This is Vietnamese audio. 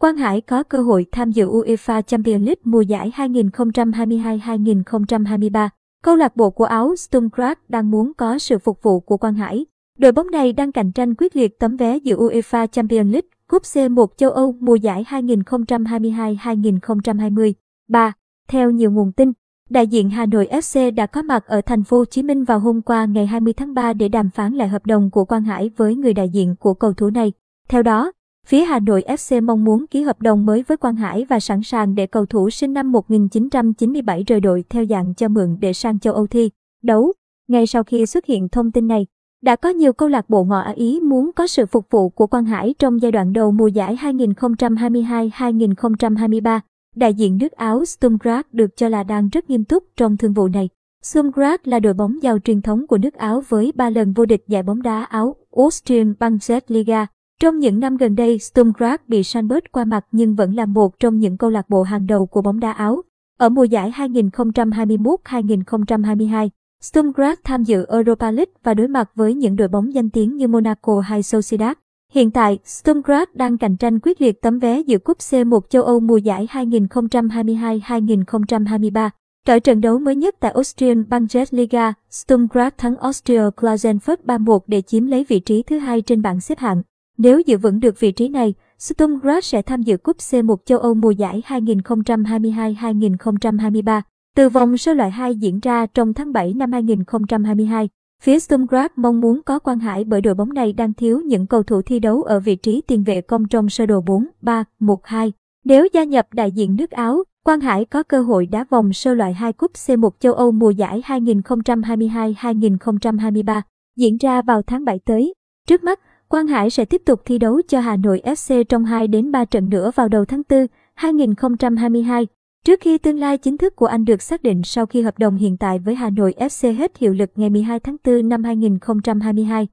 Quang Hải có cơ hội tham dự UEFA Champions League mùa giải 2022-2023. Câu lạc bộ của Áo Sturm Graz đang muốn có sự phục vụ của Quang Hải. Đội bóng này đang cạnh tranh quyết liệt tấm vé dự UEFA Champions League Cúp C1 châu Âu mùa giải 2022-2020. 3. Theo nhiều nguồn tin, đại diện Hà Nội FC đã có mặt ở thành phố Hồ Chí Minh vào hôm qua ngày 20 tháng 3 để đàm phán lại hợp đồng của Quang Hải với người đại diện của cầu thủ này. Theo đó, phía Hà Nội FC mong muốn ký hợp đồng mới với Quang Hải và sẵn sàng để cầu thủ sinh năm 1997 rời đội theo dạng cho mượn để sang châu Âu thi đấu. Ngay sau khi xuất hiện thông tin này, đã có nhiều câu lạc bộ ngọ ý muốn có sự phục vụ của Quang Hải trong giai đoạn đầu mùa giải 2022-2023. Đại diện nước Áo Sturm Graz được cho là đang rất nghiêm túc trong thương vụ này. Sturm Graz là đội bóng giàu truyền thống của nước Áo với 3 lần vô địch giải bóng đá Áo Austrian Bundesliga. Trong những năm gần đây, Sturm Graz bị Sanbert qua mặt nhưng vẫn là một trong những câu lạc bộ hàng đầu của bóng đá Áo. Ở mùa giải 2021-2022, Sturm Graz tham dự Europa League và đối mặt với những đội bóng danh tiếng như Monaco hay Sociedad. Hiện tại, Sturm Graz đang cạnh tranh quyết liệt tấm vé dự cúp C1 châu Âu mùa giải 2022-2023. Trở trận đấu mới nhất tại Austrian Bundesliga, Sturm Graz thắng Austria Klagenfurt 3-1 để chiếm lấy vị trí thứ hai trên bảng xếp hạng. Nếu giữ vững được vị trí này, Sturm Graz sẽ tham dự cúp C1 châu Âu mùa giải 2022-2023. Từ vòng sơ loại 2 diễn ra trong tháng 7 năm 2022, phía Sturm Graz mong muốn có Quan Hải bởi đội bóng này đang thiếu những cầu thủ thi đấu ở vị trí tiền vệ công trong sơ đồ 4-3-1-2. Nếu gia nhập đại diện nước Áo, Quang Hải có cơ hội đá vòng sơ loại 2 cúp C1 châu Âu mùa giải 2022-2023 diễn ra vào tháng 7 tới. Trước mắt, Quang Hải sẽ tiếp tục thi đấu cho Hà Nội FC trong 2 đến 3 trận nữa vào đầu tháng 4 2022. Trước khi tương lai chính thức của anh được xác định sau khi hợp đồng hiện tại với Hà Nội FC hết hiệu lực ngày 12 tháng 4 năm 2022.